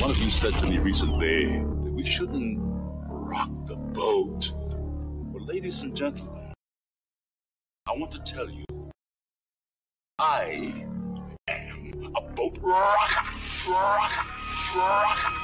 One of you said to me recently that we shouldn't rock the boat. Well, ladies and gentlemen, I want to tell you, I am a boat rocker, rocker, rocker.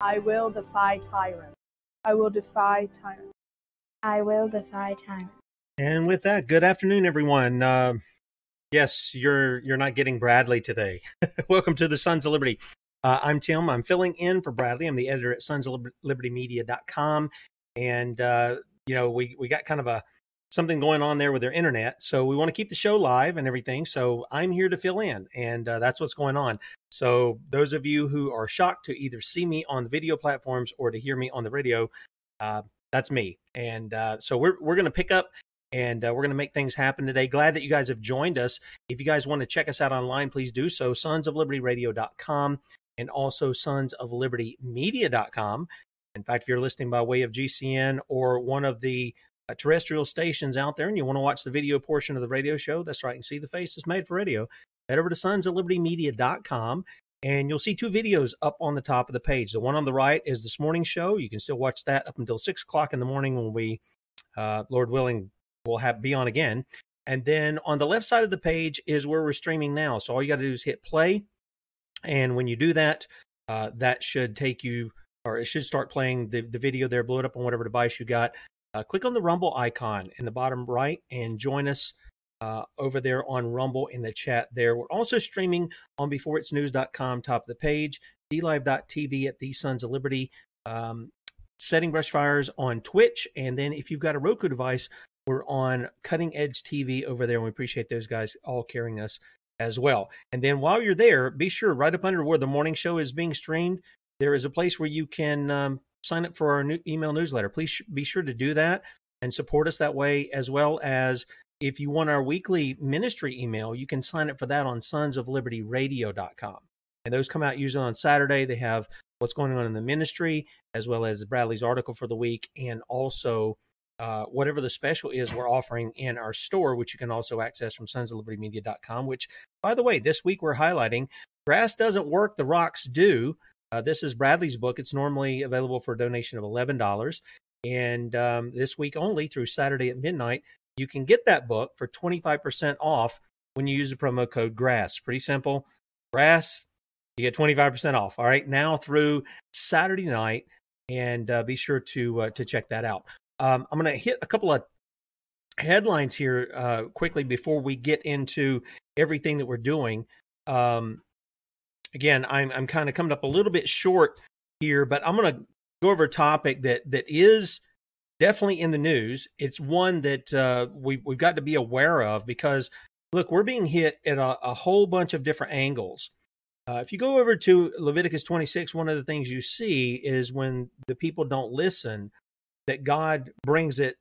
I will defy tyrants. I will defy tyrants. I will defy time. And with that, good afternoon, everyone. Uh, yes, you're you're not getting Bradley today. Welcome to the Sons of Liberty. Uh, I'm Tim. I'm filling in for Bradley. I'm the editor at Sons of Liberty Media.com, and uh, you know we we got kind of a something going on there with their internet, so we want to keep the show live and everything. So I'm here to fill in, and uh, that's what's going on. So those of you who are shocked to either see me on the video platforms or to hear me on the radio, uh, that's me. And uh, so we're we're going to pick up and uh, we're going to make things happen today. Glad that you guys have joined us. If you guys want to check us out online, please do so. Sons of Liberty and also Sons of Liberty. In fact, if you're listening by way of GCN or one of the terrestrial stations out there and you want to watch the video portion of the radio show, that's right. You see the face is made for radio. Head over to Sons of Liberty Media.com and you'll see two videos up on the top of the page. The one on the right is this morning show. You can still watch that up until six o'clock in the morning when we, uh, Lord willing, will have be on again. And then on the left side of the page is where we're streaming now. So all you got to do is hit play, and when you do that, uh, that should take you, or it should start playing the the video there. Blow it up on whatever device you got. Uh, click on the Rumble icon in the bottom right and join us uh, over there on Rumble in the chat there. We're also streaming on beforeitsnews.com, top of the page, dlive.tv at the Sons of Liberty, um, setting brush fires on Twitch. And then if you've got a Roku device, we're on Cutting Edge TV over there. And we appreciate those guys all carrying us as well. And then while you're there, be sure right up under where the morning show is being streamed, there is a place where you can um, sign up for our new email newsletter. Please sh- be sure to do that and support us that way, as well as if you want our weekly ministry email, you can sign up for that on sonsoflibertyradio.com. And those come out usually on Saturday. They have what's going on in the ministry, as well as Bradley's article for the week, and also uh, whatever the special is we're offering in our store, which you can also access from sonsoflibertymedia.com. Which, by the way, this week we're highlighting Grass Doesn't Work, The Rocks Do. Uh, this is Bradley's book. It's normally available for a donation of $11. And um, this week only through Saturday at midnight, you can get that book for 25% off when you use the promo code GRASS. Pretty simple. Grass You get 25% off. All right. Now through Saturday night. And uh, be sure to uh, to check that out. Um, I'm going to hit a couple of headlines here uh, quickly before we get into everything that we're doing. Um, again, I'm I'm kind of coming up a little bit short here, but I'm going to go over a topic that that is definitely in the news. It's one that uh, we we've got to be aware of because look, we're being hit at a, a whole bunch of different angles. Uh, if you go over to Leviticus 26, one of the things you see is when the people don't listen, that God brings it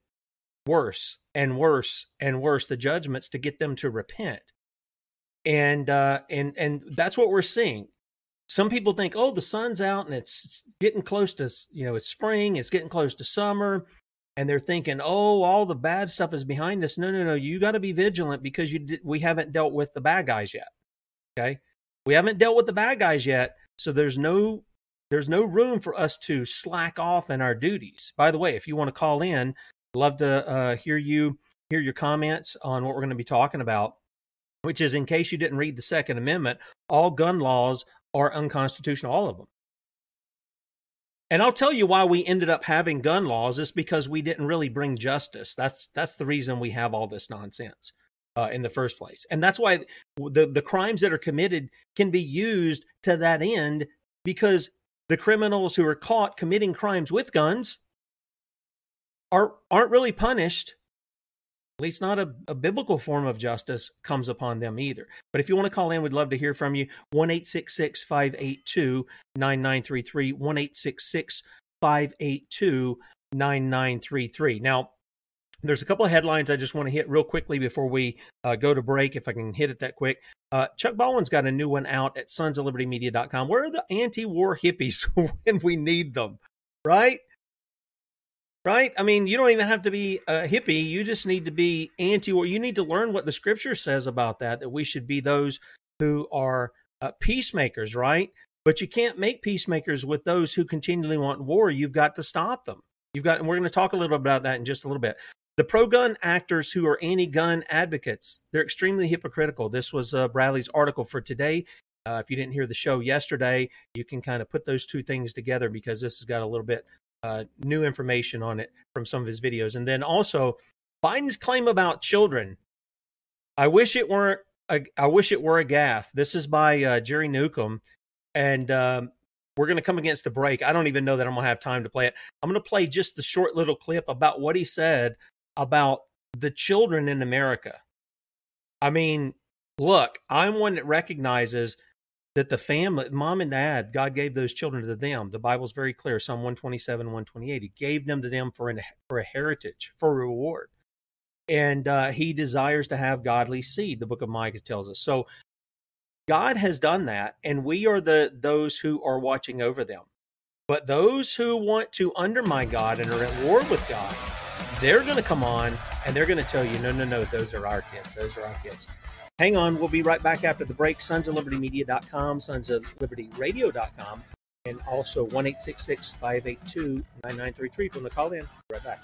worse and worse and worse, the judgments to get them to repent. And uh, and and that's what we're seeing. Some people think, oh, the sun's out and it's getting close to you know it's spring, it's getting close to summer, and they're thinking, oh, all the bad stuff is behind us. No, no, no, you got to be vigilant because you did, we haven't dealt with the bad guys yet. Okay, we haven't dealt with the bad guys yet, so there's no there's no room for us to slack off in our duties. By the way, if you want to call in, love to uh, hear you hear your comments on what we're going to be talking about. Which is, in case you didn't read the Second Amendment, all gun laws are unconstitutional, all of them. And I'll tell you why we ended up having gun laws is because we didn't really bring justice. That's that's the reason we have all this nonsense uh, in the first place. And that's why the, the crimes that are committed can be used to that end because the criminals who are caught committing crimes with guns are, aren't really punished. At least not a, a biblical form of justice comes upon them either. But if you want to call in, we'd love to hear from you. 1 582 9933. 1 582 9933. Now, there's a couple of headlines I just want to hit real quickly before we uh, go to break, if I can hit it that quick. Uh, Chuck Baldwin's got a new one out at sons of liberty media.com. Where are the anti war hippies when we need them? Right? Right? I mean, you don't even have to be a hippie. You just need to be anti war. You need to learn what the scripture says about that, that we should be those who are uh, peacemakers, right? But you can't make peacemakers with those who continually want war. You've got to stop them. You've got, and we're going to talk a little bit about that in just a little bit. The pro gun actors who are anti gun advocates, they're extremely hypocritical. This was uh, Bradley's article for today. Uh, if you didn't hear the show yesterday, you can kind of put those two things together because this has got a little bit uh, new information on it from some of his videos. And then also, Biden's claim about children. I wish it weren't. I wish it were a gaffe. This is by uh, Jerry Newcombe, and um, we're going to come against the break. I don't even know that I'm going to have time to play it. I'm going to play just the short little clip about what he said about the children in America. I mean, look, I'm one that recognizes that the family, mom and dad, God gave those children to them. The Bible's very clear, Psalm 127, 128. He gave them to them for, an, for a heritage, for a reward. And uh, he desires to have godly seed, the book of Micah tells us. So God has done that, and we are the those who are watching over them. But those who want to undermine God and are at war with God, they're going to come on and they're going to tell you, no, no, no, those are our kids. Those are our kids. Hang on. We'll be right back after the break. Sons of Liberty Media.com, Sons of Liberty Radio.com, and also 1 582 9933 from the call in. Right back.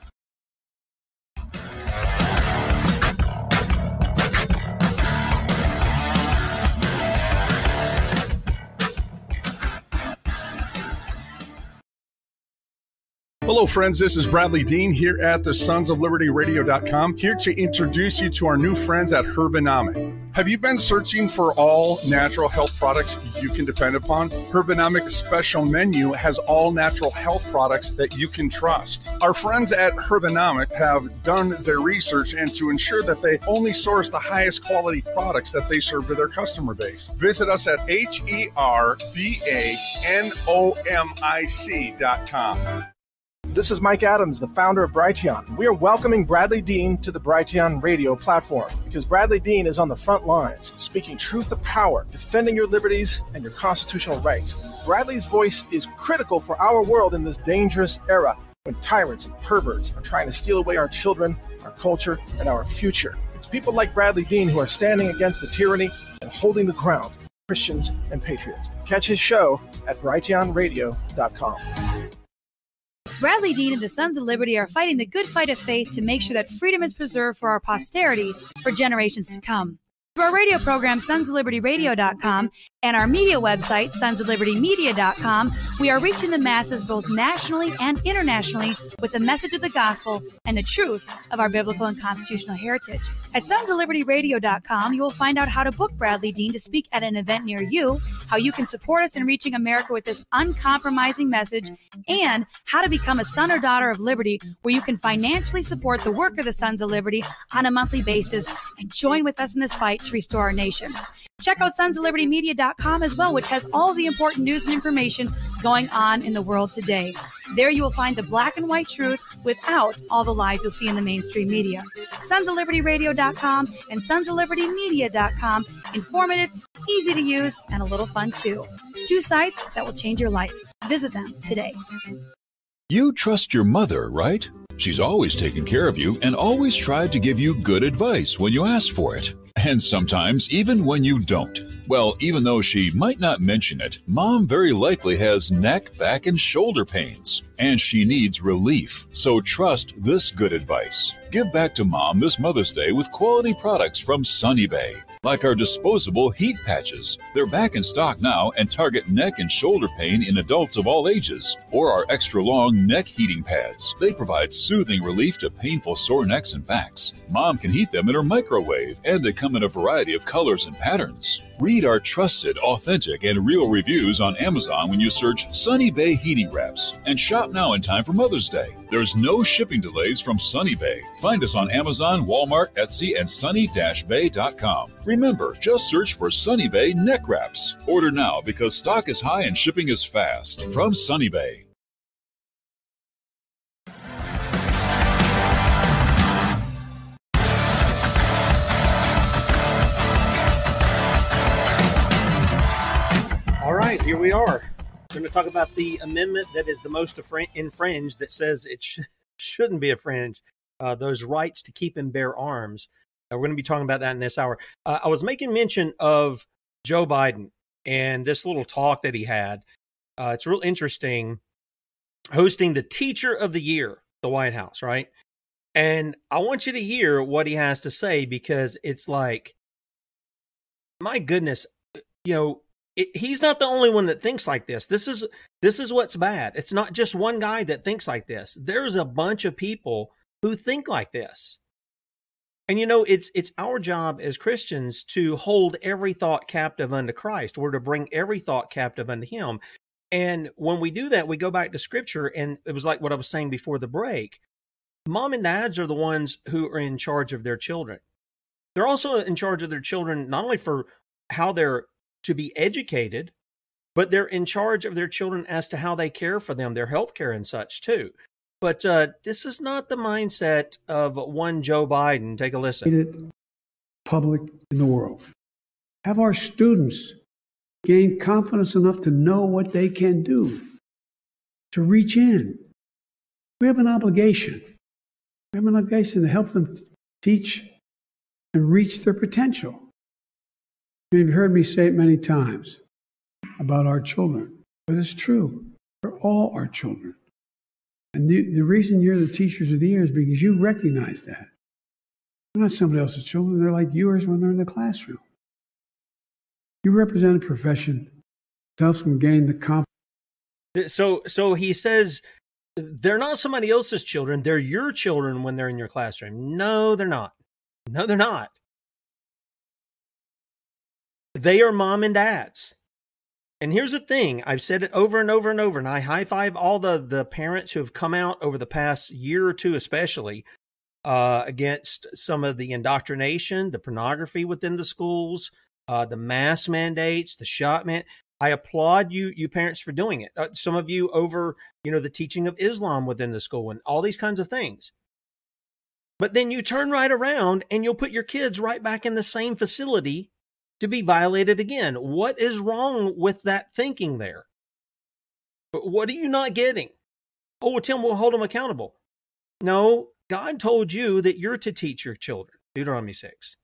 Hello, friends. This is Bradley Dean here at the Sons of Liberty Radio.com, here to introduce you to our new friends at Herbanomic. Have you been searching for all natural health products you can depend upon? Herbanomic Special Menu has all natural health products that you can trust. Our friends at Herbanomic have done their research and to ensure that they only source the highest quality products that they serve to their customer base. Visit us at H E R B A N O M I C.com. This is Mike Adams, the founder of Brighteon. We are welcoming Bradley Dean to the Brighteon radio platform because Bradley Dean is on the front lines, speaking truth to power, defending your liberties and your constitutional rights. Bradley's voice is critical for our world in this dangerous era when tyrants and perverts are trying to steal away our children, our culture, and our future. It's people like Bradley Dean who are standing against the tyranny and holding the ground, Christians and patriots. Catch his show at brighteonradio.com. Bradley Dean and the Sons of Liberty are fighting the good fight of faith to make sure that freedom is preserved for our posterity for generations to come. Through our radio program, sonsoflibertyradio.com, and our media website, sonsoflibertymedia.com, we are reaching the masses both nationally and internationally with the message of the gospel and the truth of our biblical and constitutional heritage. At sonsoflibertyradio.com, you will find out how to book Bradley Dean to speak at an event near you, how you can support us in reaching America with this uncompromising message, and how to become a son or daughter of liberty where you can financially support the work of the Sons of Liberty on a monthly basis and join with us in this fight to restore our nation. Check out sonsoflibertymedia.com as well, which has all the important news and information going on in the world today. There you will find the black and white truth without all the lies you'll see in the mainstream media. Sonsoflibertyradio.com and sonsoflibertymedia.com. Informative, easy to use, and a little fun too. Two sites that will change your life. Visit them today. You trust your mother, right? She's always taken care of you and always tried to give you good advice when you asked for it. And sometimes even when you don't. Well, even though she might not mention it, mom very likely has neck, back, and shoulder pains, and she needs relief. So trust this good advice. Give back to mom this Mother's Day with quality products from Sunny Bay, like our disposable heat patches. They're back in stock now and target neck and shoulder pain in adults of all ages, or our extra long neck heating pads. They provide soothing relief to painful sore necks and backs. Mom can heat them in her microwave, and they come in a variety of colors and patterns. Read our trusted, authentic, and real reviews on Amazon when you search Sunny Bay Heating Wraps and shop now in time for Mother's Day. There's no shipping delays from Sunny Bay. Find us on Amazon, Walmart, Etsy, and sunny-bay.com. Remember, just search for Sunny Bay Neck Wraps. Order now because stock is high and shipping is fast. From Sunny Bay. All right, here we are. We're going to talk about the amendment that is the most infringed that says it sh- shouldn't be infringed. Uh, those rights to keep and bear arms. We're going to be talking about that in this hour. Uh, I was making mention of Joe Biden and this little talk that he had. Uh, it's real interesting hosting the Teacher of the Year, the White House, right? And I want you to hear what he has to say because it's like, my goodness, you know, it, he's not the only one that thinks like this. This is this is what's bad. It's not just one guy that thinks like this. There's a bunch of people who think like this. And you know, it's it's our job as Christians to hold every thought captive unto Christ, or to bring every thought captive unto him. And when we do that, we go back to scripture and it was like what I was saying before the break. Mom and dads are the ones who are in charge of their children. They're also in charge of their children not only for how they're to be educated, but they're in charge of their children as to how they care for them, their health care and such too. But uh, this is not the mindset of one Joe Biden. Take a listen. Public in the world. Have our students gain confidence enough to know what they can do, to reach in. We have an obligation. We have an obligation to help them teach and reach their potential. You've heard me say it many times about our children, but it's true. They're all our children. And the, the reason you're the teachers of the year is because you recognize that. They're not somebody else's children, they're like yours when they're in the classroom. You represent a profession that helps them gain the confidence. So, so he says they're not somebody else's children, they're your children when they're in your classroom. No, they're not. No, they're not. They are mom and dads. And here's the thing I've said it over and over and over, and I high five all the, the parents who have come out over the past year or two, especially uh, against some of the indoctrination, the pornography within the schools, uh, the mask mandates, the shot man. I applaud you, you parents, for doing it. Uh, some of you over, you know, the teaching of Islam within the school and all these kinds of things. But then you turn right around and you'll put your kids right back in the same facility to be violated again. What is wrong with that thinking there? What are you not getting? Oh, well, Tim, we'll hold them accountable. No, God told you that you're to teach your children. Deuteronomy 6.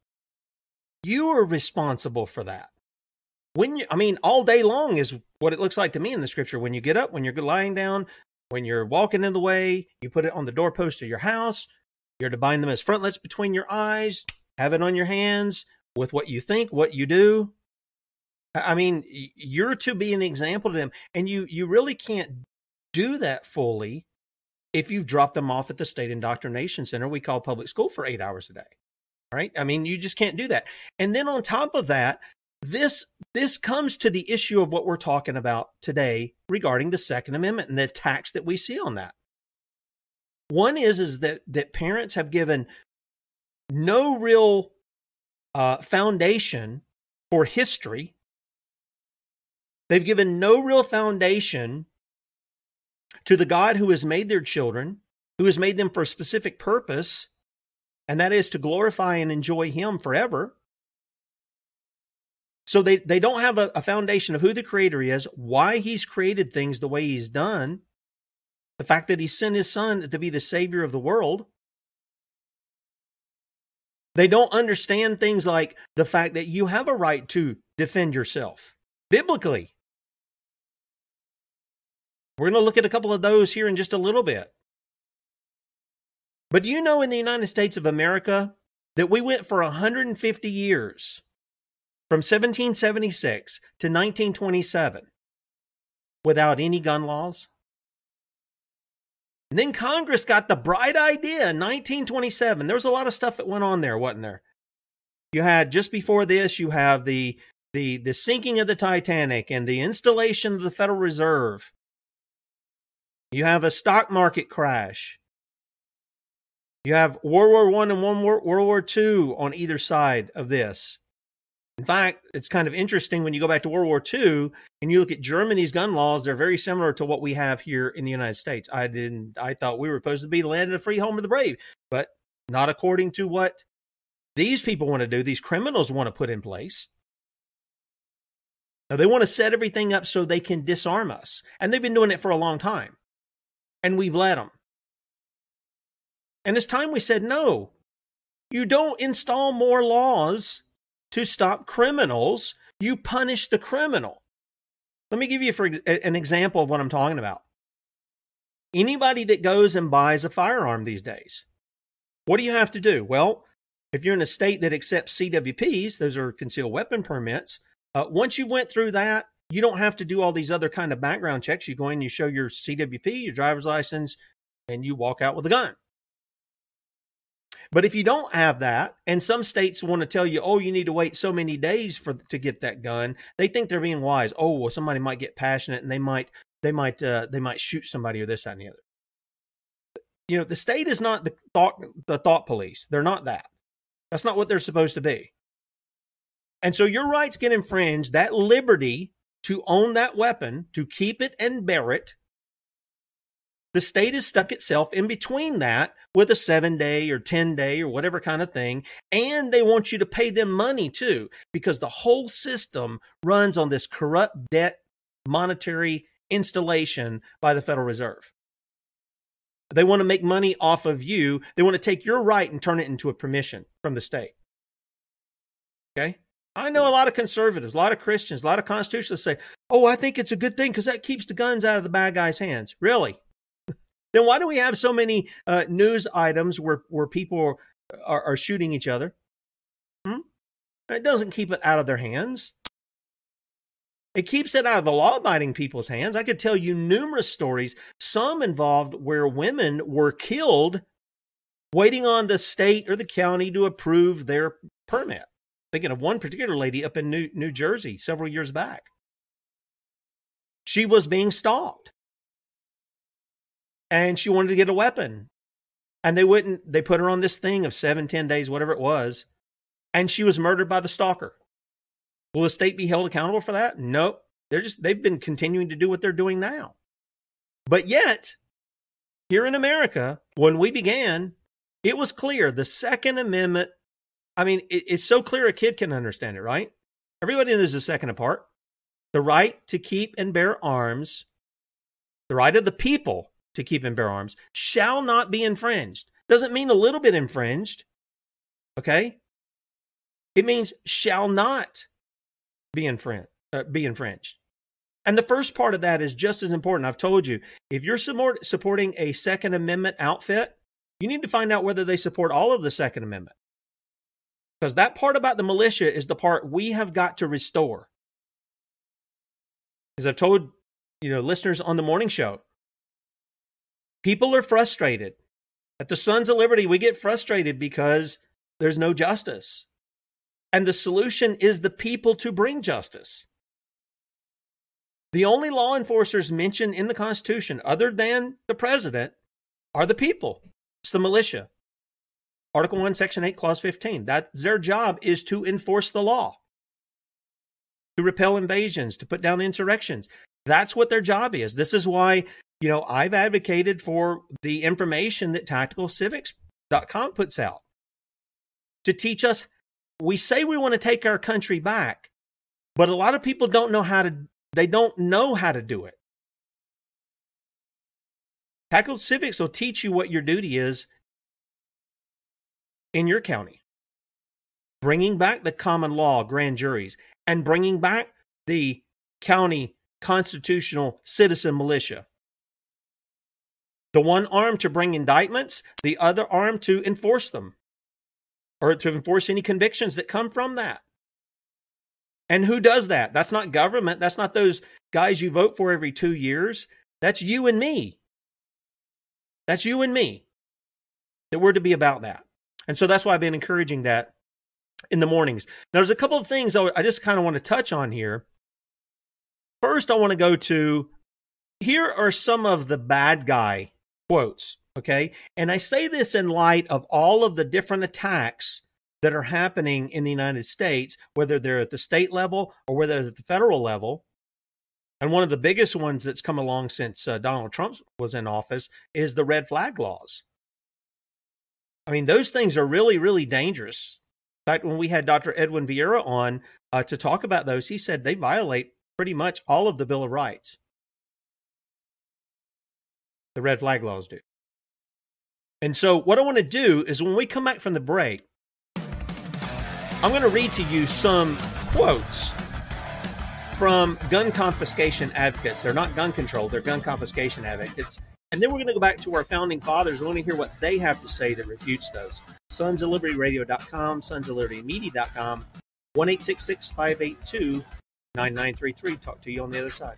You are responsible for that. When you, I mean, all day long is what it looks like to me in the scripture. When you get up, when you're lying down, when you're walking in the way, you put it on the doorpost of your house. You're to bind them as frontlets between your eyes, have it on your hands, with what you think, what you do. I mean, you're to be an example to them, and you you really can't do that fully if you've dropped them off at the state indoctrination center we call public school for eight hours a day. Right? I mean, you just can't do that. And then on top of that, this this comes to the issue of what we're talking about today regarding the Second Amendment and the attacks that we see on that. One is is that that parents have given no real uh, foundation for history. They've given no real foundation to the God who has made their children, who has made them for a specific purpose, and that is to glorify and enjoy Him forever. So they, they don't have a, a foundation of who the Creator is, why He's created things the way He's done, the fact that He sent His Son to be the Savior of the world. They don't understand things like the fact that you have a right to defend yourself biblically. We're going to look at a couple of those here in just a little bit. But do you know in the United States of America that we went for 150 years from 1776 to 1927 without any gun laws? And then Congress got the bright idea in 1927. There was a lot of stuff that went on there, wasn't there? You had just before this, you have the the the sinking of the Titanic and the installation of the Federal Reserve you have a stock market crash. You have World War One and World War Two on either side of this. In fact, it's kind of interesting when you go back to World War II and you look at Germany's gun laws, they're very similar to what we have here in the United States. I didn't I thought we were supposed to be the land of the free, home of the brave, but not according to what these people want to do, these criminals want to put in place. Now they want to set everything up so they can disarm us. And they've been doing it for a long time and we've let them. And it's time we said, no, you don't install more laws to stop criminals, you punish the criminal. Let me give you for an example of what I'm talking about. Anybody that goes and buys a firearm these days, what do you have to do? Well, if you're in a state that accepts CWPs, those are concealed weapon permits, uh, once you went through that, you don't have to do all these other kind of background checks. You go in, you show your CWP, your driver's license, and you walk out with a gun. But if you don't have that, and some states want to tell you, oh, you need to wait so many days for to get that gun, they think they're being wise. Oh, well, somebody might get passionate and they might they might uh, they might shoot somebody or this that, and the other. You know, the state is not the thought the thought police. They're not that. That's not what they're supposed to be. And so your rights get infringed. That liberty to own that weapon, to keep it and bear it, the state has stuck itself in between that with a seven day or 10 day or whatever kind of thing. And they want you to pay them money too, because the whole system runs on this corrupt debt monetary installation by the Federal Reserve. They want to make money off of you. They want to take your right and turn it into a permission from the state. Okay? I know a lot of conservatives, a lot of Christians, a lot of constitutionalists say, oh, I think it's a good thing because that keeps the guns out of the bad guys' hands. Really? Then why do we have so many uh, news items where, where people are, are shooting each other? Hmm? It doesn't keep it out of their hands. It keeps it out of the law abiding people's hands. I could tell you numerous stories, some involved where women were killed waiting on the state or the county to approve their permit. Thinking of one particular lady up in New, New Jersey several years back. She was being stalked. And she wanted to get a weapon. And they wouldn't, they put her on this thing of seven, ten days, whatever it was. And she was murdered by the stalker. Will the state be held accountable for that? Nope. They're just, they've been continuing to do what they're doing now. But yet, here in America, when we began, it was clear the Second Amendment I mean, it, it's so clear a kid can understand it, right? Everybody knows the second part. The right to keep and bear arms, the right of the people to keep and bear arms, shall not be infringed. Doesn't mean a little bit infringed. Okay? It means shall not be infringed. Uh, be infringed. And the first part of that is just as important. I've told you, if you're supporting a Second Amendment outfit, you need to find out whether they support all of the Second Amendment. Because that part about the militia is the part we have got to restore. as I've told you know listeners on the morning show, people are frustrated. At the Sons of Liberty, we get frustrated because there's no justice. And the solution is the people to bring justice. The only law enforcers mentioned in the Constitution, other than the president, are the people. It's the militia. Article 1, Section 8, Clause 15. That's their job is to enforce the law, to repel invasions, to put down insurrections. That's what their job is. This is why, you know, I've advocated for the information that tacticalcivics.com puts out to teach us. We say we want to take our country back, but a lot of people don't know how to they don't know how to do it. Tactical Civics will teach you what your duty is in your county. Bringing back the common law grand juries and bringing back the county constitutional citizen militia. The one arm to bring indictments, the other arm to enforce them or to enforce any convictions that come from that. And who does that? That's not government. That's not those guys you vote for every two years. That's you and me. That's you and me. That we're to be about that. And so that's why I've been encouraging that in the mornings. Now, there's a couple of things I just kind of want to touch on here. First, I want to go to here are some of the bad guy quotes. Okay. And I say this in light of all of the different attacks that are happening in the United States, whether they're at the state level or whether at the federal level. And one of the biggest ones that's come along since uh, Donald Trump was in office is the red flag laws. I mean, those things are really, really dangerous. In fact, when we had Dr. Edwin Vieira on uh, to talk about those, he said they violate pretty much all of the Bill of Rights. The red flag laws do. And so, what I want to do is when we come back from the break, I'm going to read to you some quotes from gun confiscation advocates. They're not gun control, they're gun confiscation advocates. And then we're going to go back to our founding fathers. We want to hear what they have to say that refutes those. Sons of Liberty Radio.com, Sons of Liberty Media.com, 1 582 9933. Talk to you on the other side.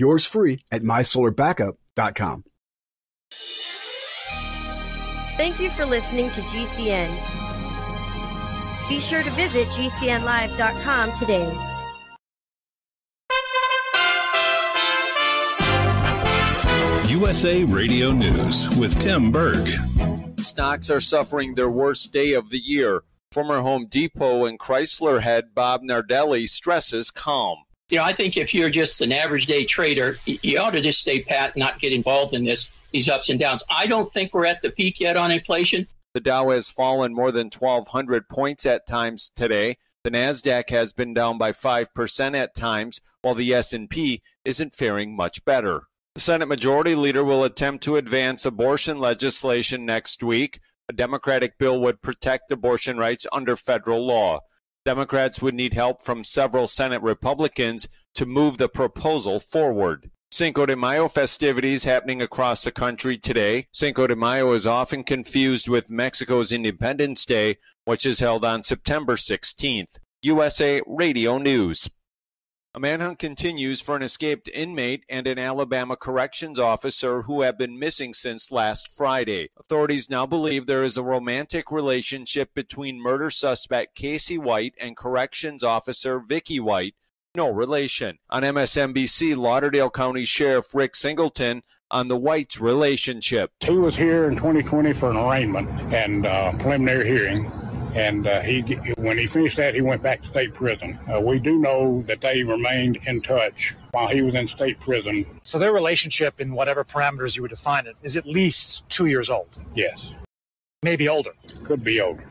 Yours free at mysolarbackup.com. Thank you for listening to GCN. Be sure to visit GCNlive.com today. USA Radio News with Tim Berg. Stocks are suffering their worst day of the year. Former Home Depot and Chrysler head Bob Nardelli stresses calm you know, I think if you're just an average day trader, you ought to just stay pat, not get involved in this these ups and downs. I don't think we're at the peak yet on inflation. The Dow has fallen more than 1,200 points at times today. The Nasdaq has been down by five percent at times, while the S&P isn't faring much better. The Senate Majority Leader will attempt to advance abortion legislation next week. A Democratic bill would protect abortion rights under federal law. Democrats would need help from several Senate Republicans to move the proposal forward. Cinco de Mayo festivities happening across the country today. Cinco de Mayo is often confused with Mexico's Independence Day, which is held on September 16th. USA Radio News. A manhunt continues for an escaped inmate and an Alabama corrections officer who have been missing since last Friday. Authorities now believe there is a romantic relationship between murder suspect Casey White and corrections officer Vicky White, no relation. On MSNBC, Lauderdale County Sheriff Rick Singleton on the Whites' relationship. He was here in 2020 for an arraignment and uh, preliminary hearing and uh, he when he finished that, he went back to state prison. Uh, we do know that they remained in touch while he was in state prison. So their relationship, in whatever parameters you would define it, is at least two years old. Yes, maybe older. Could be older.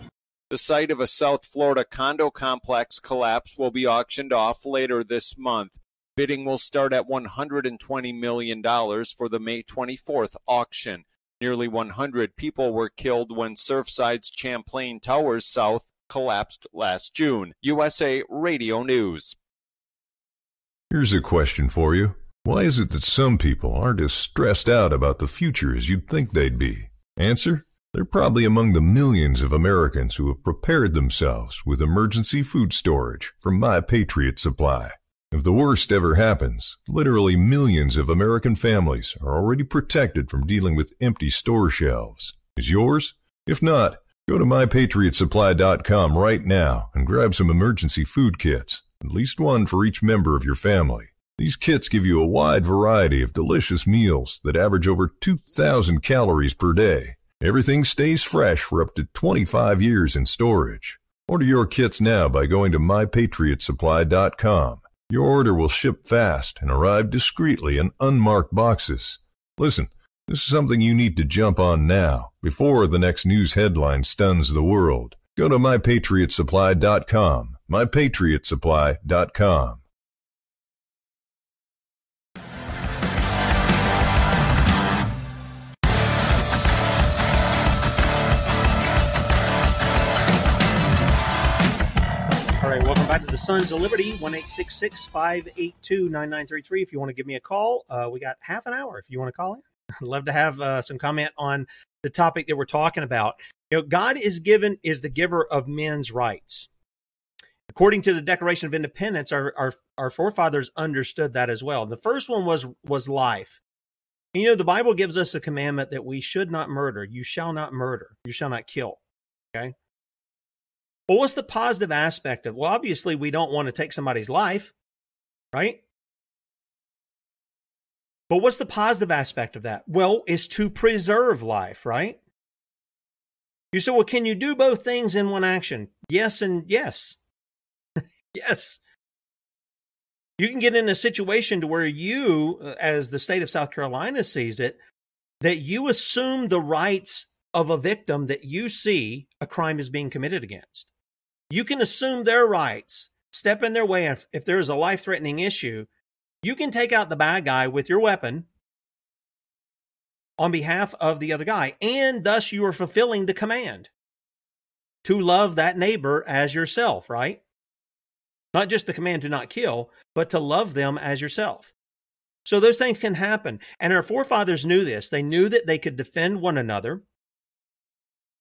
The site of a South Florida condo complex collapse will be auctioned off later this month. Bidding will start at $120 million for the May 24th auction. Nearly 100 people were killed when Surfside's Champlain Towers South collapsed last June. USA Radio News. Here's a question for you. Why is it that some people aren't as stressed out about the future as you'd think they'd be? Answer? They're probably among the millions of Americans who have prepared themselves with emergency food storage from My Patriot Supply. If the worst ever happens, literally millions of American families are already protected from dealing with empty store shelves. Is yours? If not, go to mypatriotsupply.com right now and grab some emergency food kits, at least one for each member of your family. These kits give you a wide variety of delicious meals that average over 2,000 calories per day. Everything stays fresh for up to 25 years in storage. Order your kits now by going to mypatriotsupply.com. Your order will ship fast and arrive discreetly in unmarked boxes. Listen, this is something you need to jump on now, before the next news headline stuns the world. Go to mypatriotsupply.com, mypatriotsupply.com. All right, welcome back to the Sons of Liberty, 1 582 9933. If you want to give me a call, uh, we got half an hour if you want to call in. I'd love to have uh, some comment on the topic that we're talking about. You know, God is given is the giver of men's rights. According to the Declaration of Independence, our, our, our forefathers understood that as well. The first one was was life. You know, the Bible gives us a commandment that we should not murder. You shall not murder. You shall not kill. Okay. Well, what's the positive aspect of? Well, obviously, we don't want to take somebody's life, right? But what's the positive aspect of that? Well, it's to preserve life, right? You say, well, can you do both things in one action? Yes, and yes. yes. You can get in a situation to where you, uh, as the state of South Carolina sees it, that you assume the rights of a victim that you see a crime is being committed against. You can assume their rights, step in their way. If, if there is a life threatening issue, you can take out the bad guy with your weapon on behalf of the other guy. And thus you are fulfilling the command to love that neighbor as yourself, right? Not just the command to not kill, but to love them as yourself. So those things can happen. And our forefathers knew this. They knew that they could defend one another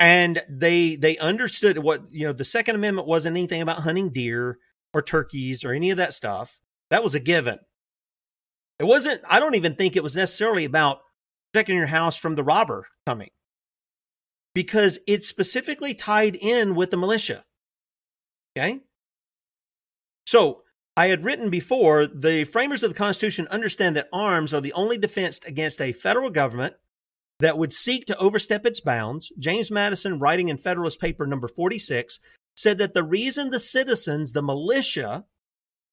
and they they understood what you know the second amendment wasn't anything about hunting deer or turkeys or any of that stuff. That was a given. It wasn't i don't even think it was necessarily about protecting your house from the robber coming. Because it's specifically tied in with the militia. Okay? So i had written before the framers of the constitution understand that arms are the only defense against a federal government that would seek to overstep its bounds, James Madison, writing in Federalist Paper number 46, said that the reason the citizens, the militia,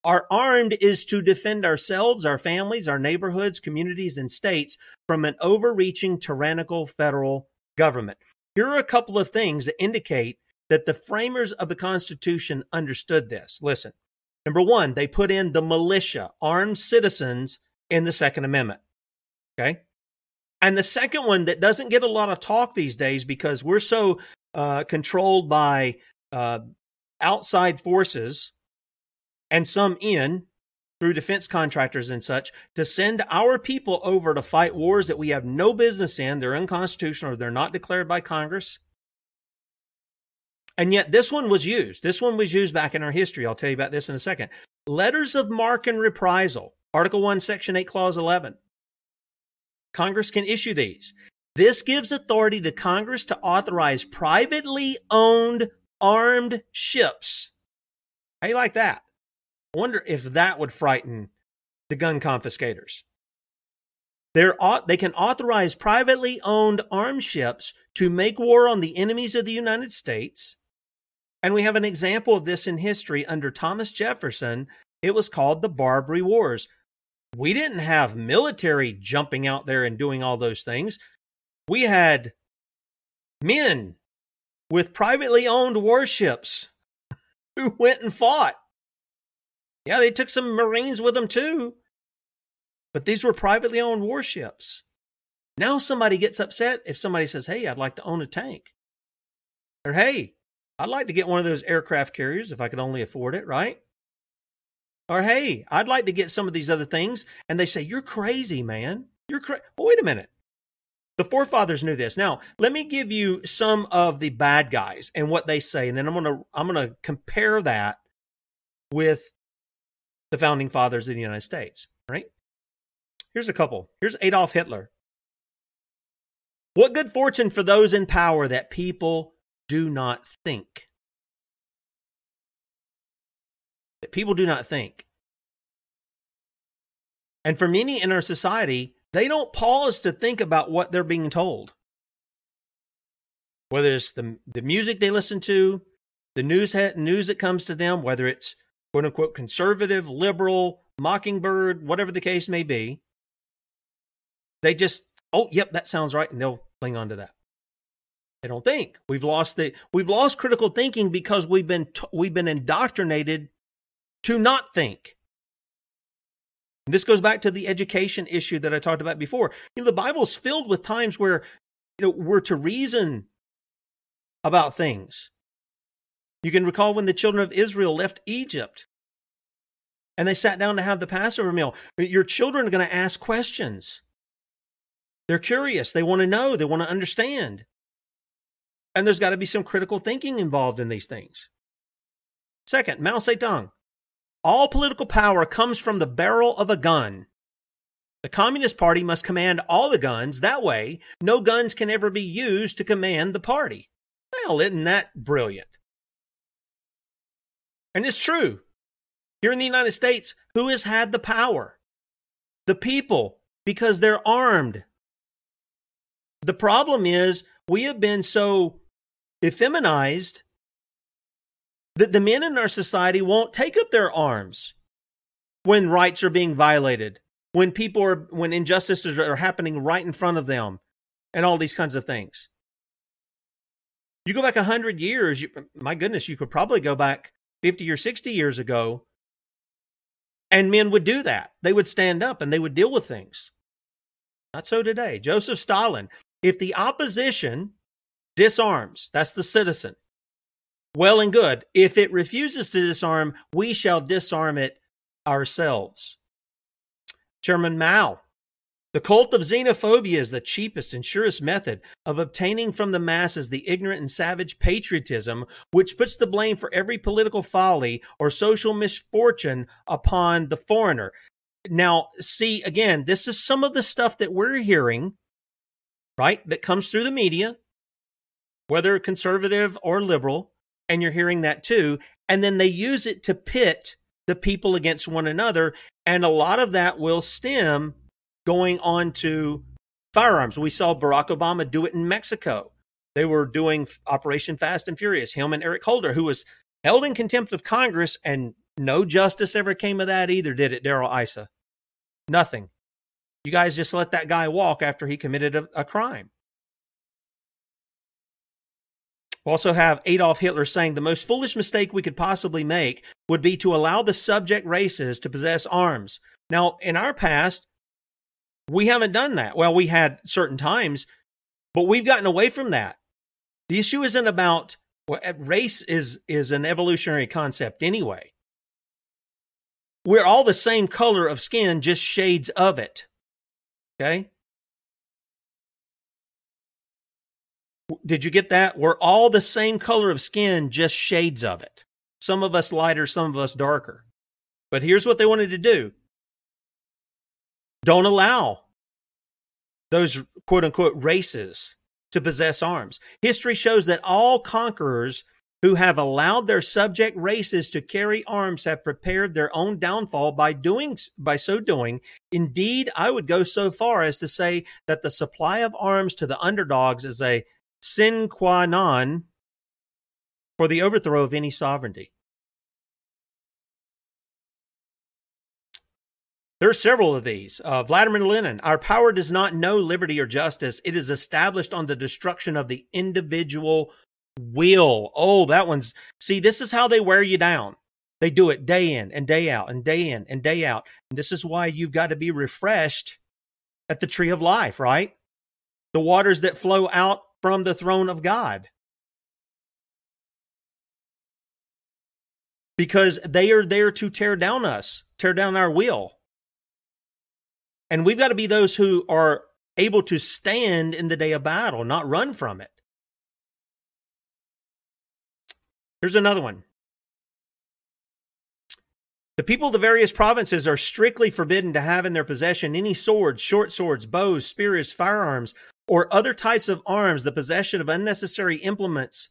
are armed is to defend ourselves, our families, our neighborhoods, communities, and states from an overreaching tyrannical federal government. Here are a couple of things that indicate that the framers of the Constitution understood this. Listen. Number one, they put in the militia, armed citizens, in the Second Amendment. Okay. And the second one that doesn't get a lot of talk these days because we're so uh, controlled by uh, outside forces and some in through defense contractors and such to send our people over to fight wars that we have no business in. They're unconstitutional or they're not declared by Congress. And yet this one was used. This one was used back in our history. I'll tell you about this in a second. letters of marque and reprisal, Article 1, Section 8, Clause 11. Congress can issue these. This gives authority to Congress to authorize privately owned armed ships. How you like that? Wonder if that would frighten the gun confiscators. They're, they can authorize privately owned armed ships to make war on the enemies of the United States. And we have an example of this in history under Thomas Jefferson. It was called the Barbary Wars. We didn't have military jumping out there and doing all those things. We had men with privately owned warships who went and fought. Yeah, they took some Marines with them too. But these were privately owned warships. Now somebody gets upset if somebody says, Hey, I'd like to own a tank. Or, Hey, I'd like to get one of those aircraft carriers if I could only afford it, right? Or, Hey, I'd like to get some of these other things. And they say, You're crazy, man. You're crazy. Wait a minute. The forefathers knew this. Now, let me give you some of the bad guys and what they say, and then I'm gonna I'm gonna compare that with the founding fathers of the United States. Right? Here's a couple. Here's Adolf Hitler. What good fortune for those in power that people do not think. That people do not think. And for many in our society, they don't pause to think about what they're being told. Whether it's the, the music they listen to, the news, news that comes to them, whether it's quote unquote conservative, liberal, mockingbird, whatever the case may be, they just, oh, yep, that sounds right, and they'll cling on to that. They don't think. We've lost the we've lost critical thinking because we've been t- we've been indoctrinated to not think. And this goes back to the education issue that I talked about before. You know, the Bible's filled with times where you know we're to reason about things. You can recall when the children of Israel left Egypt and they sat down to have the Passover meal. Your children are going to ask questions. They're curious. They want to know. They want to understand. And there's got to be some critical thinking involved in these things. Second, Mao Zedong. All political power comes from the barrel of a gun. The Communist Party must command all the guns. That way, no guns can ever be used to command the party. Well, isn't that brilliant? And it's true. Here in the United States, who has had the power? The people, because they're armed. The problem is we have been so effeminized that the men in our society won't take up their arms when rights are being violated, when people are, when injustices are happening right in front of them, and all these kinds of things. You go back 100 years, you, my goodness, you could probably go back 50 or 60 years ago, and men would do that. They would stand up and they would deal with things. Not so today. Joseph Stalin, if the opposition disarms, that's the citizen, well and good. If it refuses to disarm, we shall disarm it ourselves. Chairman Mao, the cult of xenophobia is the cheapest and surest method of obtaining from the masses the ignorant and savage patriotism which puts the blame for every political folly or social misfortune upon the foreigner. Now, see, again, this is some of the stuff that we're hearing right? That comes through the media, whether conservative or liberal, and you're hearing that too. And then they use it to pit the people against one another. And a lot of that will stem going on to firearms. We saw Barack Obama do it in Mexico. They were doing Operation Fast and Furious, him and Eric Holder, who was held in contempt of Congress, and no justice ever came of that either, did it, Darrell Issa? Nothing. You guys just let that guy walk after he committed a, a crime. We also have Adolf Hitler saying the most foolish mistake we could possibly make would be to allow the subject races to possess arms. Now, in our past, we haven't done that. Well, we had certain times, but we've gotten away from that. The issue isn't about well, eh, race is is an evolutionary concept anyway. We're all the same color of skin, just shades of it. Okay. Did you get that? We're all the same color of skin, just shades of it. Some of us lighter, some of us darker. But here's what they wanted to do don't allow those quote unquote races to possess arms. History shows that all conquerors who have allowed their subject races to carry arms have prepared their own downfall by doing by so doing indeed i would go so far as to say that the supply of arms to the underdogs is a sine qua non for the overthrow of any sovereignty There are several of these. Uh, Vladimir Lenin, our power does not know liberty or justice. It is established on the destruction of the individual will. Oh, that one's, see, this is how they wear you down. They do it day in and day out and day in and day out. And this is why you've got to be refreshed at the tree of life, right? The waters that flow out from the throne of God. Because they are there to tear down us, tear down our will. And we've got to be those who are able to stand in the day of battle, not run from it. Here's another one. The people of the various provinces are strictly forbidden to have in their possession any swords, short swords, bows, spears, firearms, or other types of arms. The possession of unnecessary implements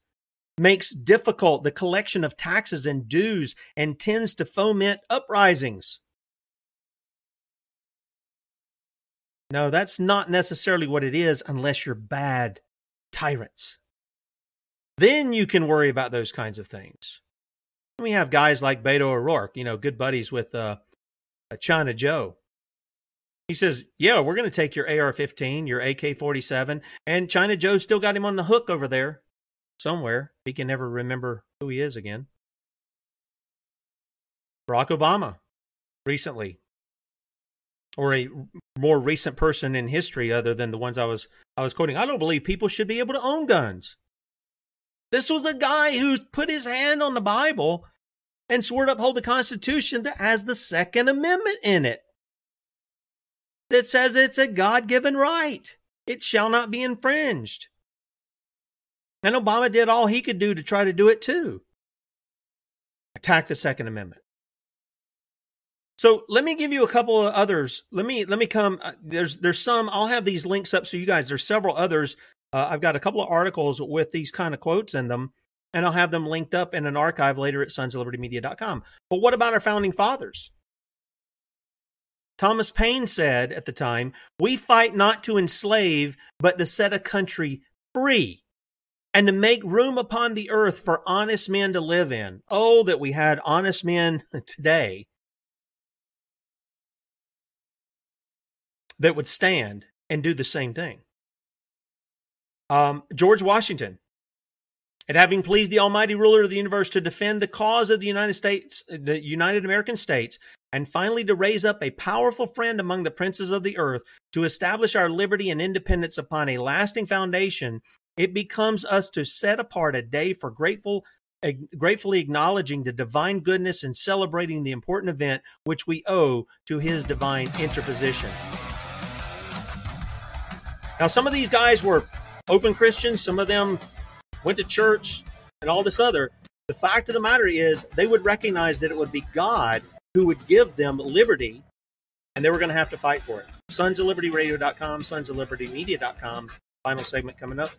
makes difficult the collection of taxes and dues and tends to foment uprisings. No, that's not necessarily what it is unless you're bad tyrants. Then you can worry about those kinds of things. We have guys like Beto O'Rourke, you know, good buddies with uh, China Joe. He says, Yeah, we're going to take your AR 15, your AK 47, and China Joe's still got him on the hook over there somewhere. He can never remember who he is again. Barack Obama recently or a more recent person in history other than the ones I was I was quoting. I don't believe people should be able to own guns. This was a guy who put his hand on the Bible and swore to uphold the Constitution that has the Second Amendment in it. That says it's a God given right. It shall not be infringed. And Obama did all he could do to try to do it too. Attack the Second Amendment. So let me give you a couple of others. Let me let me come. Uh, there's there's some. I'll have these links up so you guys. There's several others. Uh, I've got a couple of articles with these kind of quotes in them, and I'll have them linked up in an archive later at sonsoflibertymedia.com. But what about our founding fathers? Thomas Paine said at the time, "We fight not to enslave, but to set a country free." And to make room upon the earth for honest men to live in. Oh, that we had honest men today that would stand and do the same thing. Um, George Washington, and having pleased the Almighty Ruler of the universe to defend the cause of the United States, the United American States, and finally to raise up a powerful friend among the princes of the earth to establish our liberty and independence upon a lasting foundation, it becomes us to set apart a day for grateful gratefully acknowledging the divine goodness and celebrating the important event which we owe to his divine interposition. Now, some of these guys were open Christians, some of them went to church and all this other. The fact of the matter is, they would recognize that it would be God who would give them liberty, and they were going to have to fight for it. Sons of Liberty Radio.com, Sons of Liberty Media.com. Final segment coming up.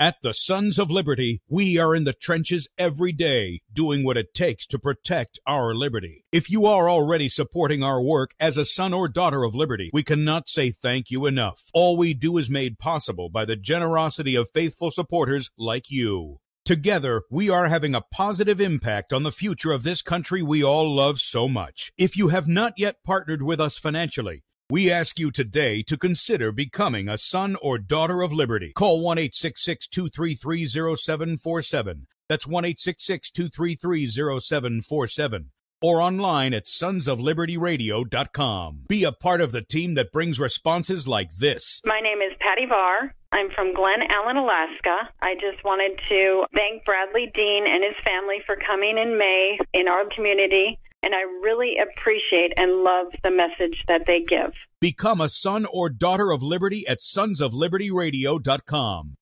At the Sons of Liberty, we are in the trenches every day, doing what it takes to protect our liberty. If you are already supporting our work as a son or daughter of liberty, we cannot say thank you enough. All we do is made possible by the generosity of faithful supporters like you. Together, we are having a positive impact on the future of this country we all love so much. If you have not yet partnered with us financially, we ask you today to consider becoming a son or daughter of liberty. Call 1 866 233 0747. That's 1 866 233 0747. Or online at sonsoflibertyradio.com. Be a part of the team that brings responses like this. My name is Patty Varr. I'm from Glennallen, Alaska. I just wanted to thank Bradley Dean and his family for coming in May in our community and I really appreciate and love the message that they give. Become a son or daughter of liberty at sonsoflibertyradio.com.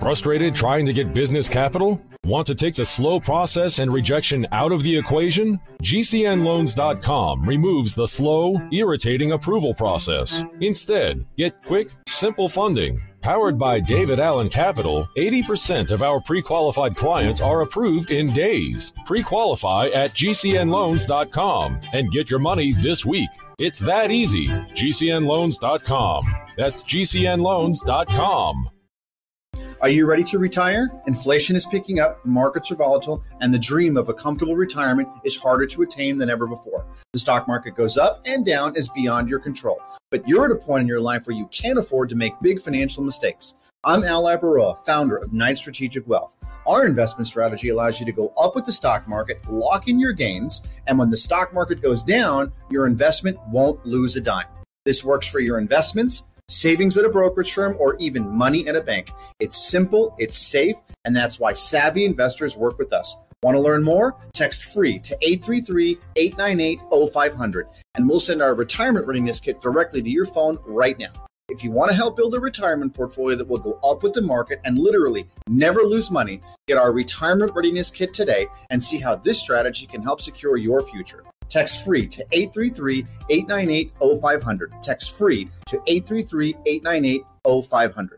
Frustrated trying to get business capital? Want to take the slow process and rejection out of the equation? GCNLoans.com removes the slow, irritating approval process. Instead, get quick, simple funding. Powered by David Allen Capital, 80% of our pre qualified clients are approved in days. Pre qualify at GCNLoans.com and get your money this week. It's that easy. GCNLoans.com. That's GCNLoans.com. Are you ready to retire? Inflation is picking up, markets are volatile, and the dream of a comfortable retirement is harder to attain than ever before. The stock market goes up and down is beyond your control. But you're at a point in your life where you can't afford to make big financial mistakes. I'm Al Labaroa, founder of Knight Strategic Wealth. Our investment strategy allows you to go up with the stock market, lock in your gains, and when the stock market goes down, your investment won't lose a dime. This works for your investments savings at a brokerage firm, or even money in a bank. It's simple, it's safe, and that's why savvy investors work with us. Want to learn more? Text free to 833 898 0500, and we'll send our retirement readiness kit directly to your phone right now. If you want to help build a retirement portfolio that will go up with the market and literally never lose money, get our retirement readiness kit today and see how this strategy can help secure your future. Text free to 833 898 0500. Text free to 833 898 0500.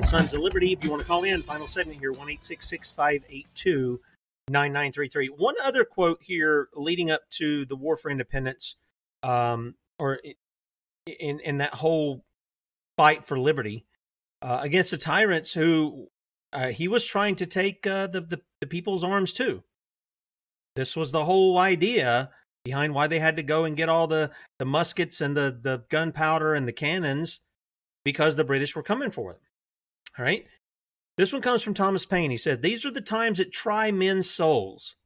The Sons of Liberty. If you want to call in, final segment here, 1 582 9933. One other quote here leading up to the War for Independence, um, or in, in that whole fight for liberty uh, against the tyrants who uh, he was trying to take uh, the, the, the people's arms too. This was the whole idea behind why they had to go and get all the, the muskets and the, the gunpowder and the cannons because the British were coming for them. All right. This one comes from Thomas Paine. He said, These are the times that try men's souls.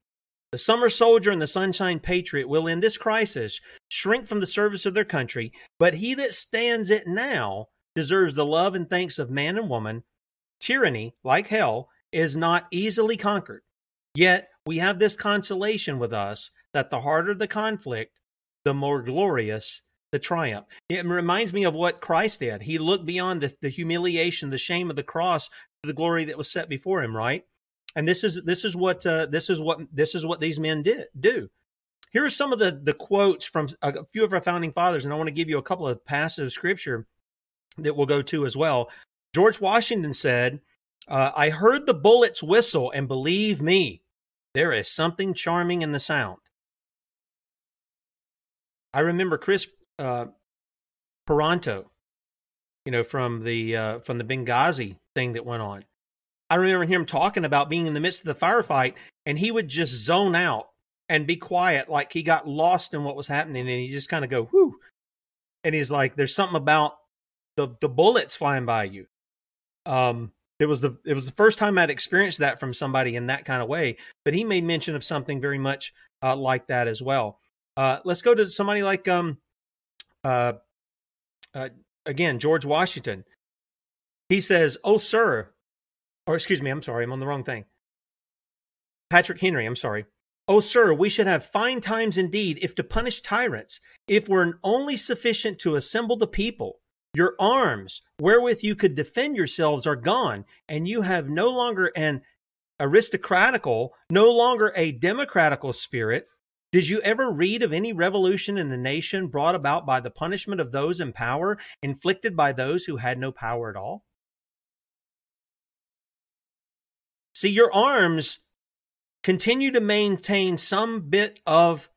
The summer soldier and the sunshine patriot will, in this crisis, shrink from the service of their country, but he that stands it now deserves the love and thanks of man and woman. Tyranny, like hell, is not easily conquered. Yet we have this consolation with us that the harder the conflict, the more glorious the triumph. It reminds me of what Christ did. He looked beyond the, the humiliation, the shame of the cross the glory that was set before him, right? And this is this is what uh, this is what this is what these men did do. Here are some of the the quotes from a few of our founding fathers, and I want to give you a couple of passages of scripture that we'll go to as well. George Washington said, uh, "I heard the bullets whistle, and believe me, there is something charming in the sound." I remember Kris uh, Paronto, you know, from the uh, from the Benghazi thing that went on. I remember him talking about being in the midst of the firefight, and he would just zone out and be quiet, like he got lost in what was happening, and he just kind of go, "Whoo," and he's like, "There's something about the the bullets flying by you." Um, it was the it was the first time I'd experienced that from somebody in that kind of way, but he made mention of something very much uh, like that as well. Uh, let's go to somebody like um, uh, uh, again, George Washington. He says, Oh, sir, or excuse me, I'm sorry, I'm on the wrong thing. Patrick Henry, I'm sorry. Oh, sir, we should have fine times indeed if to punish tyrants, if were only sufficient to assemble the people. Your arms, wherewith you could defend yourselves, are gone, and you have no longer an aristocratical, no longer a democratical spirit, did you ever read of any revolution in a nation brought about by the punishment of those in power, inflicted by those who had no power at all? See, your arms continue to maintain some bit of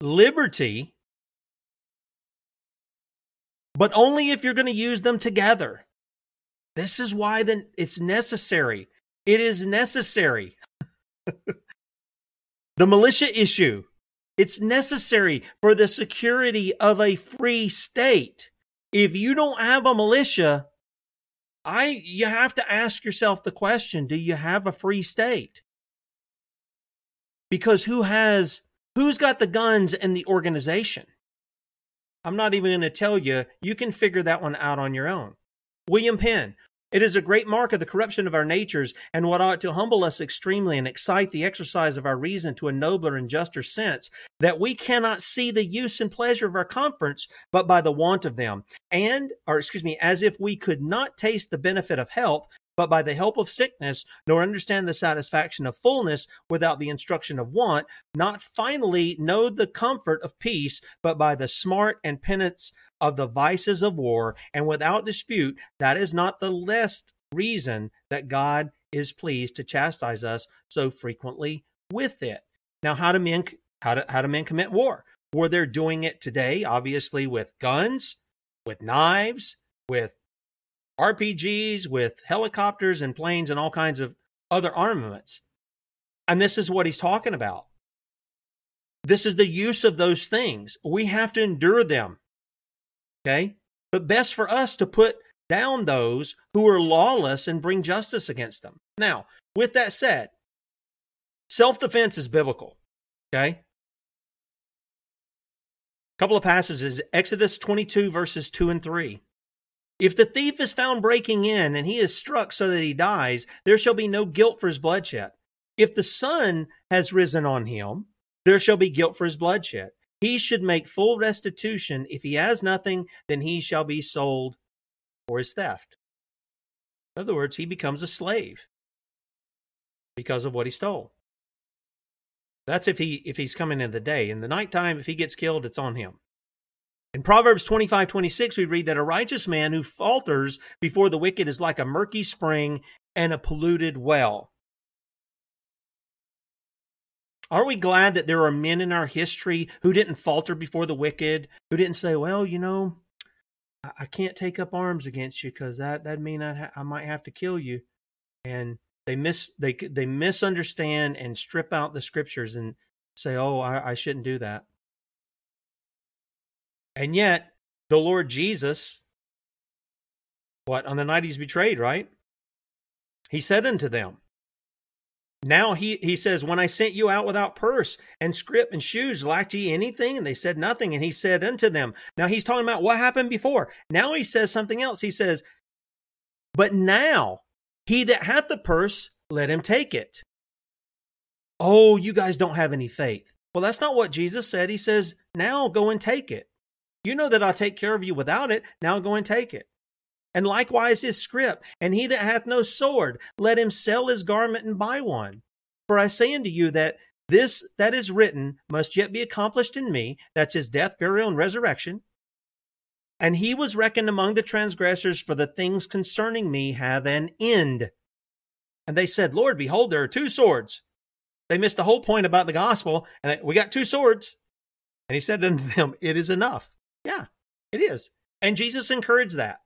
liberty, but only if you're going to use them together. This is why it's necessary. It is necessary. the militia issue. It's necessary for the security of a free state. If you don't have a militia, I you have to ask yourself the question, do you have a free state? Because who has who's got the guns and the organization? I'm not even going to tell you. You can figure that one out on your own. William Penn, it is a great mark of the corruption of our natures, and what ought to humble us extremely and excite the exercise of our reason to a nobler and juster sense, that we cannot see the use and pleasure of our comforts, but by the want of them, and, or excuse me, as if we could not taste the benefit of health, but by the help of sickness, nor understand the satisfaction of fullness without the instruction of want, not finally know the comfort of peace, but by the smart and penance of the vices of war, and without dispute, that is not the less reason that God is pleased to chastise us so frequently with it. Now, how do men how do, how do men commit war? Well, they're doing it today, obviously, with guns, with knives, with RPGs, with helicopters and planes and all kinds of other armaments. And this is what he's talking about. This is the use of those things. We have to endure them. Okay? But best for us to put down those who are lawless and bring justice against them. Now, with that said, self defense is biblical. Okay? A couple of passages Exodus 22, verses 2 and 3. If the thief is found breaking in and he is struck so that he dies, there shall be no guilt for his bloodshed. If the sun has risen on him, there shall be guilt for his bloodshed. He should make full restitution. If he has nothing, then he shall be sold for his theft. In other words, he becomes a slave because of what he stole. That's if he if he's coming in the day. In the nighttime, if he gets killed, it's on him. In Proverbs 25, 26, we read that a righteous man who falters before the wicked is like a murky spring and a polluted well. Are we glad that there are men in our history who didn't falter before the wicked, who didn't say, well, you know, I can't take up arms against you because that that mean I, ha- I might have to kill you, and they miss they they misunderstand and strip out the scriptures and say, oh, I, I shouldn't do that. And yet, the Lord Jesus, what, on the night he's betrayed, right? He said unto them, now he, he says, When I sent you out without purse and scrip and shoes, lacked ye anything? And they said nothing. And he said unto them, Now he's talking about what happened before. Now he says something else. He says, But now he that hath the purse, let him take it. Oh, you guys don't have any faith. Well, that's not what Jesus said. He says, Now go and take it. You know that I'll take care of you without it. Now go and take it. And likewise his scrip. And he that hath no sword, let him sell his garment and buy one. For I say unto you that this that is written must yet be accomplished in me. That's his death, burial, and resurrection. And he was reckoned among the transgressors, for the things concerning me have an end. And they said, Lord, behold, there are two swords. They missed the whole point about the gospel, and we got two swords. And he said unto them, It is enough. Yeah, it is. And Jesus encouraged that.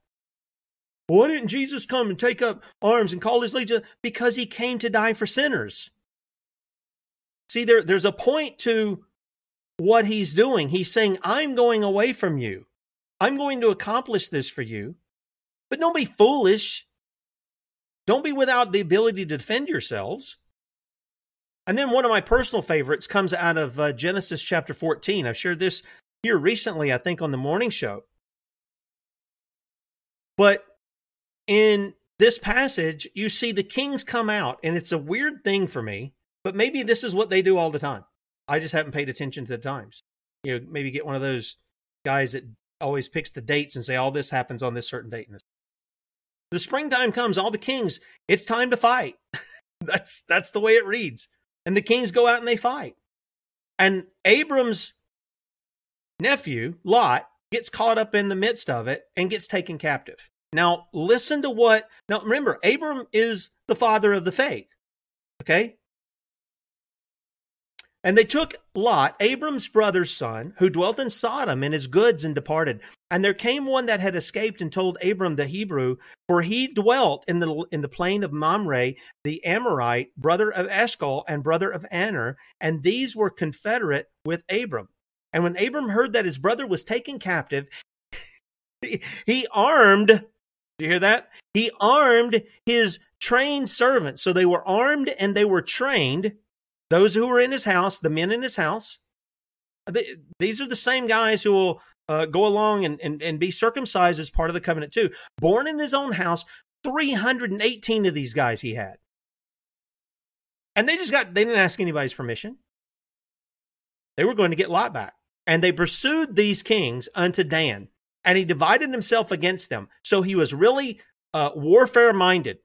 Why didn't Jesus come and take up arms and call his legion? Because he came to die for sinners. See, there, there's a point to what he's doing. He's saying, I'm going away from you. I'm going to accomplish this for you. But don't be foolish. Don't be without the ability to defend yourselves. And then one of my personal favorites comes out of uh, Genesis chapter 14. I've shared this here recently, I think, on the morning show. But in this passage, you see the kings come out, and it's a weird thing for me, but maybe this is what they do all the time. I just haven't paid attention to the times. You know, maybe get one of those guys that always picks the dates and say all this happens on this certain date. The springtime comes, all the kings, it's time to fight. that's that's the way it reads. And the kings go out and they fight. And Abram's nephew, Lot, gets caught up in the midst of it and gets taken captive. Now, listen to what, now remember, Abram is the father of the faith. Okay? And they took Lot, Abram's brother's son, who dwelt in Sodom, and his goods, and departed. And there came one that had escaped and told Abram the Hebrew, for he dwelt in the in the plain of Mamre, the Amorite, brother of Eshcol and brother of Aner, and these were confederate with Abram. And when Abram heard that his brother was taken captive, he armed. Do you hear that? He armed his trained servants. So they were armed and they were trained those who were in his house, the men in his house, they, these are the same guys who will uh, go along and, and, and be circumcised as part of the covenant too. Born in his own house, 318 of these guys he had. And they just got, they didn't ask anybody's permission. They were going to get Lot back. And they pursued these kings unto Dan, and he divided himself against them. So he was really uh, warfare minded.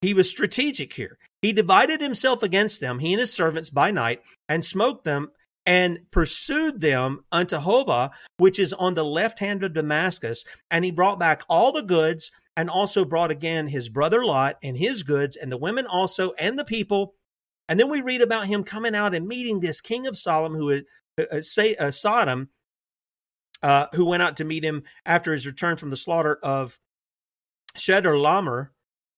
He was strategic here. He divided himself against them, he and his servants, by night, and smote them and pursued them unto Hobah, which is on the left hand of Damascus. And he brought back all the goods and also brought again his brother Lot and his goods and the women also and the people. And then we read about him coming out and meeting this king of Sodom, who is uh, say uh, Sodom, uh, who went out to meet him after his return from the slaughter of Chedorlaomer.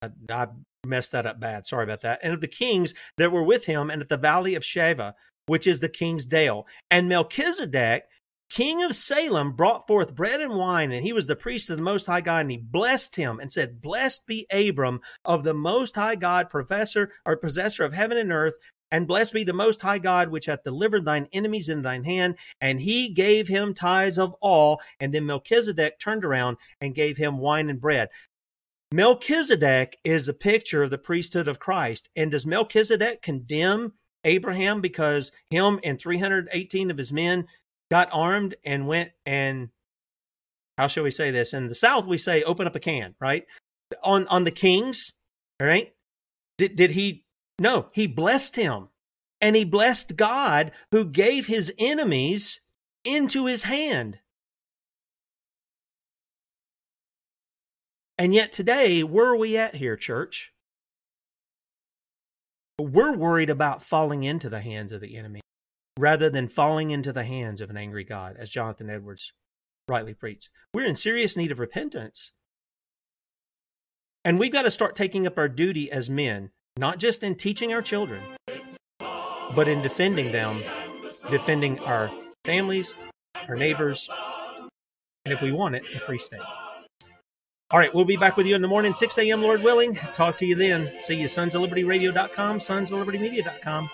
I, I messed that up bad. Sorry about that. And of the kings that were with him and at the valley of Shaveh, which is the king's dale. And Melchizedek, king of Salem, brought forth bread and wine, and he was the priest of the Most High God, and he blessed him and said, Blessed be Abram of the Most High God, professor or possessor of heaven and earth, and blessed be the Most High God, which hath delivered thine enemies in thine hand. And he gave him tithes of all. And then Melchizedek turned around and gave him wine and bread. Melchizedek is a picture of the priesthood of Christ. And does Melchizedek condemn Abraham because him and 318 of his men got armed and went and how shall we say this? In the South, we say open up a can, right? On on the kings, all right? Did did he no, he blessed him. And he blessed God who gave his enemies into his hand. And yet today, where are we at here, church? We're worried about falling into the hands of the enemy rather than falling into the hands of an angry God, as Jonathan Edwards rightly preached. We're in serious need of repentance. And we've got to start taking up our duty as men, not just in teaching our children, but in defending them, defending our families, our neighbors, and if we want it, a free state. All right, we'll be back with you in the morning, 6 a.m., Lord willing. Talk to you then. See you, sons of liberty radio.com, sons of liberty media.com.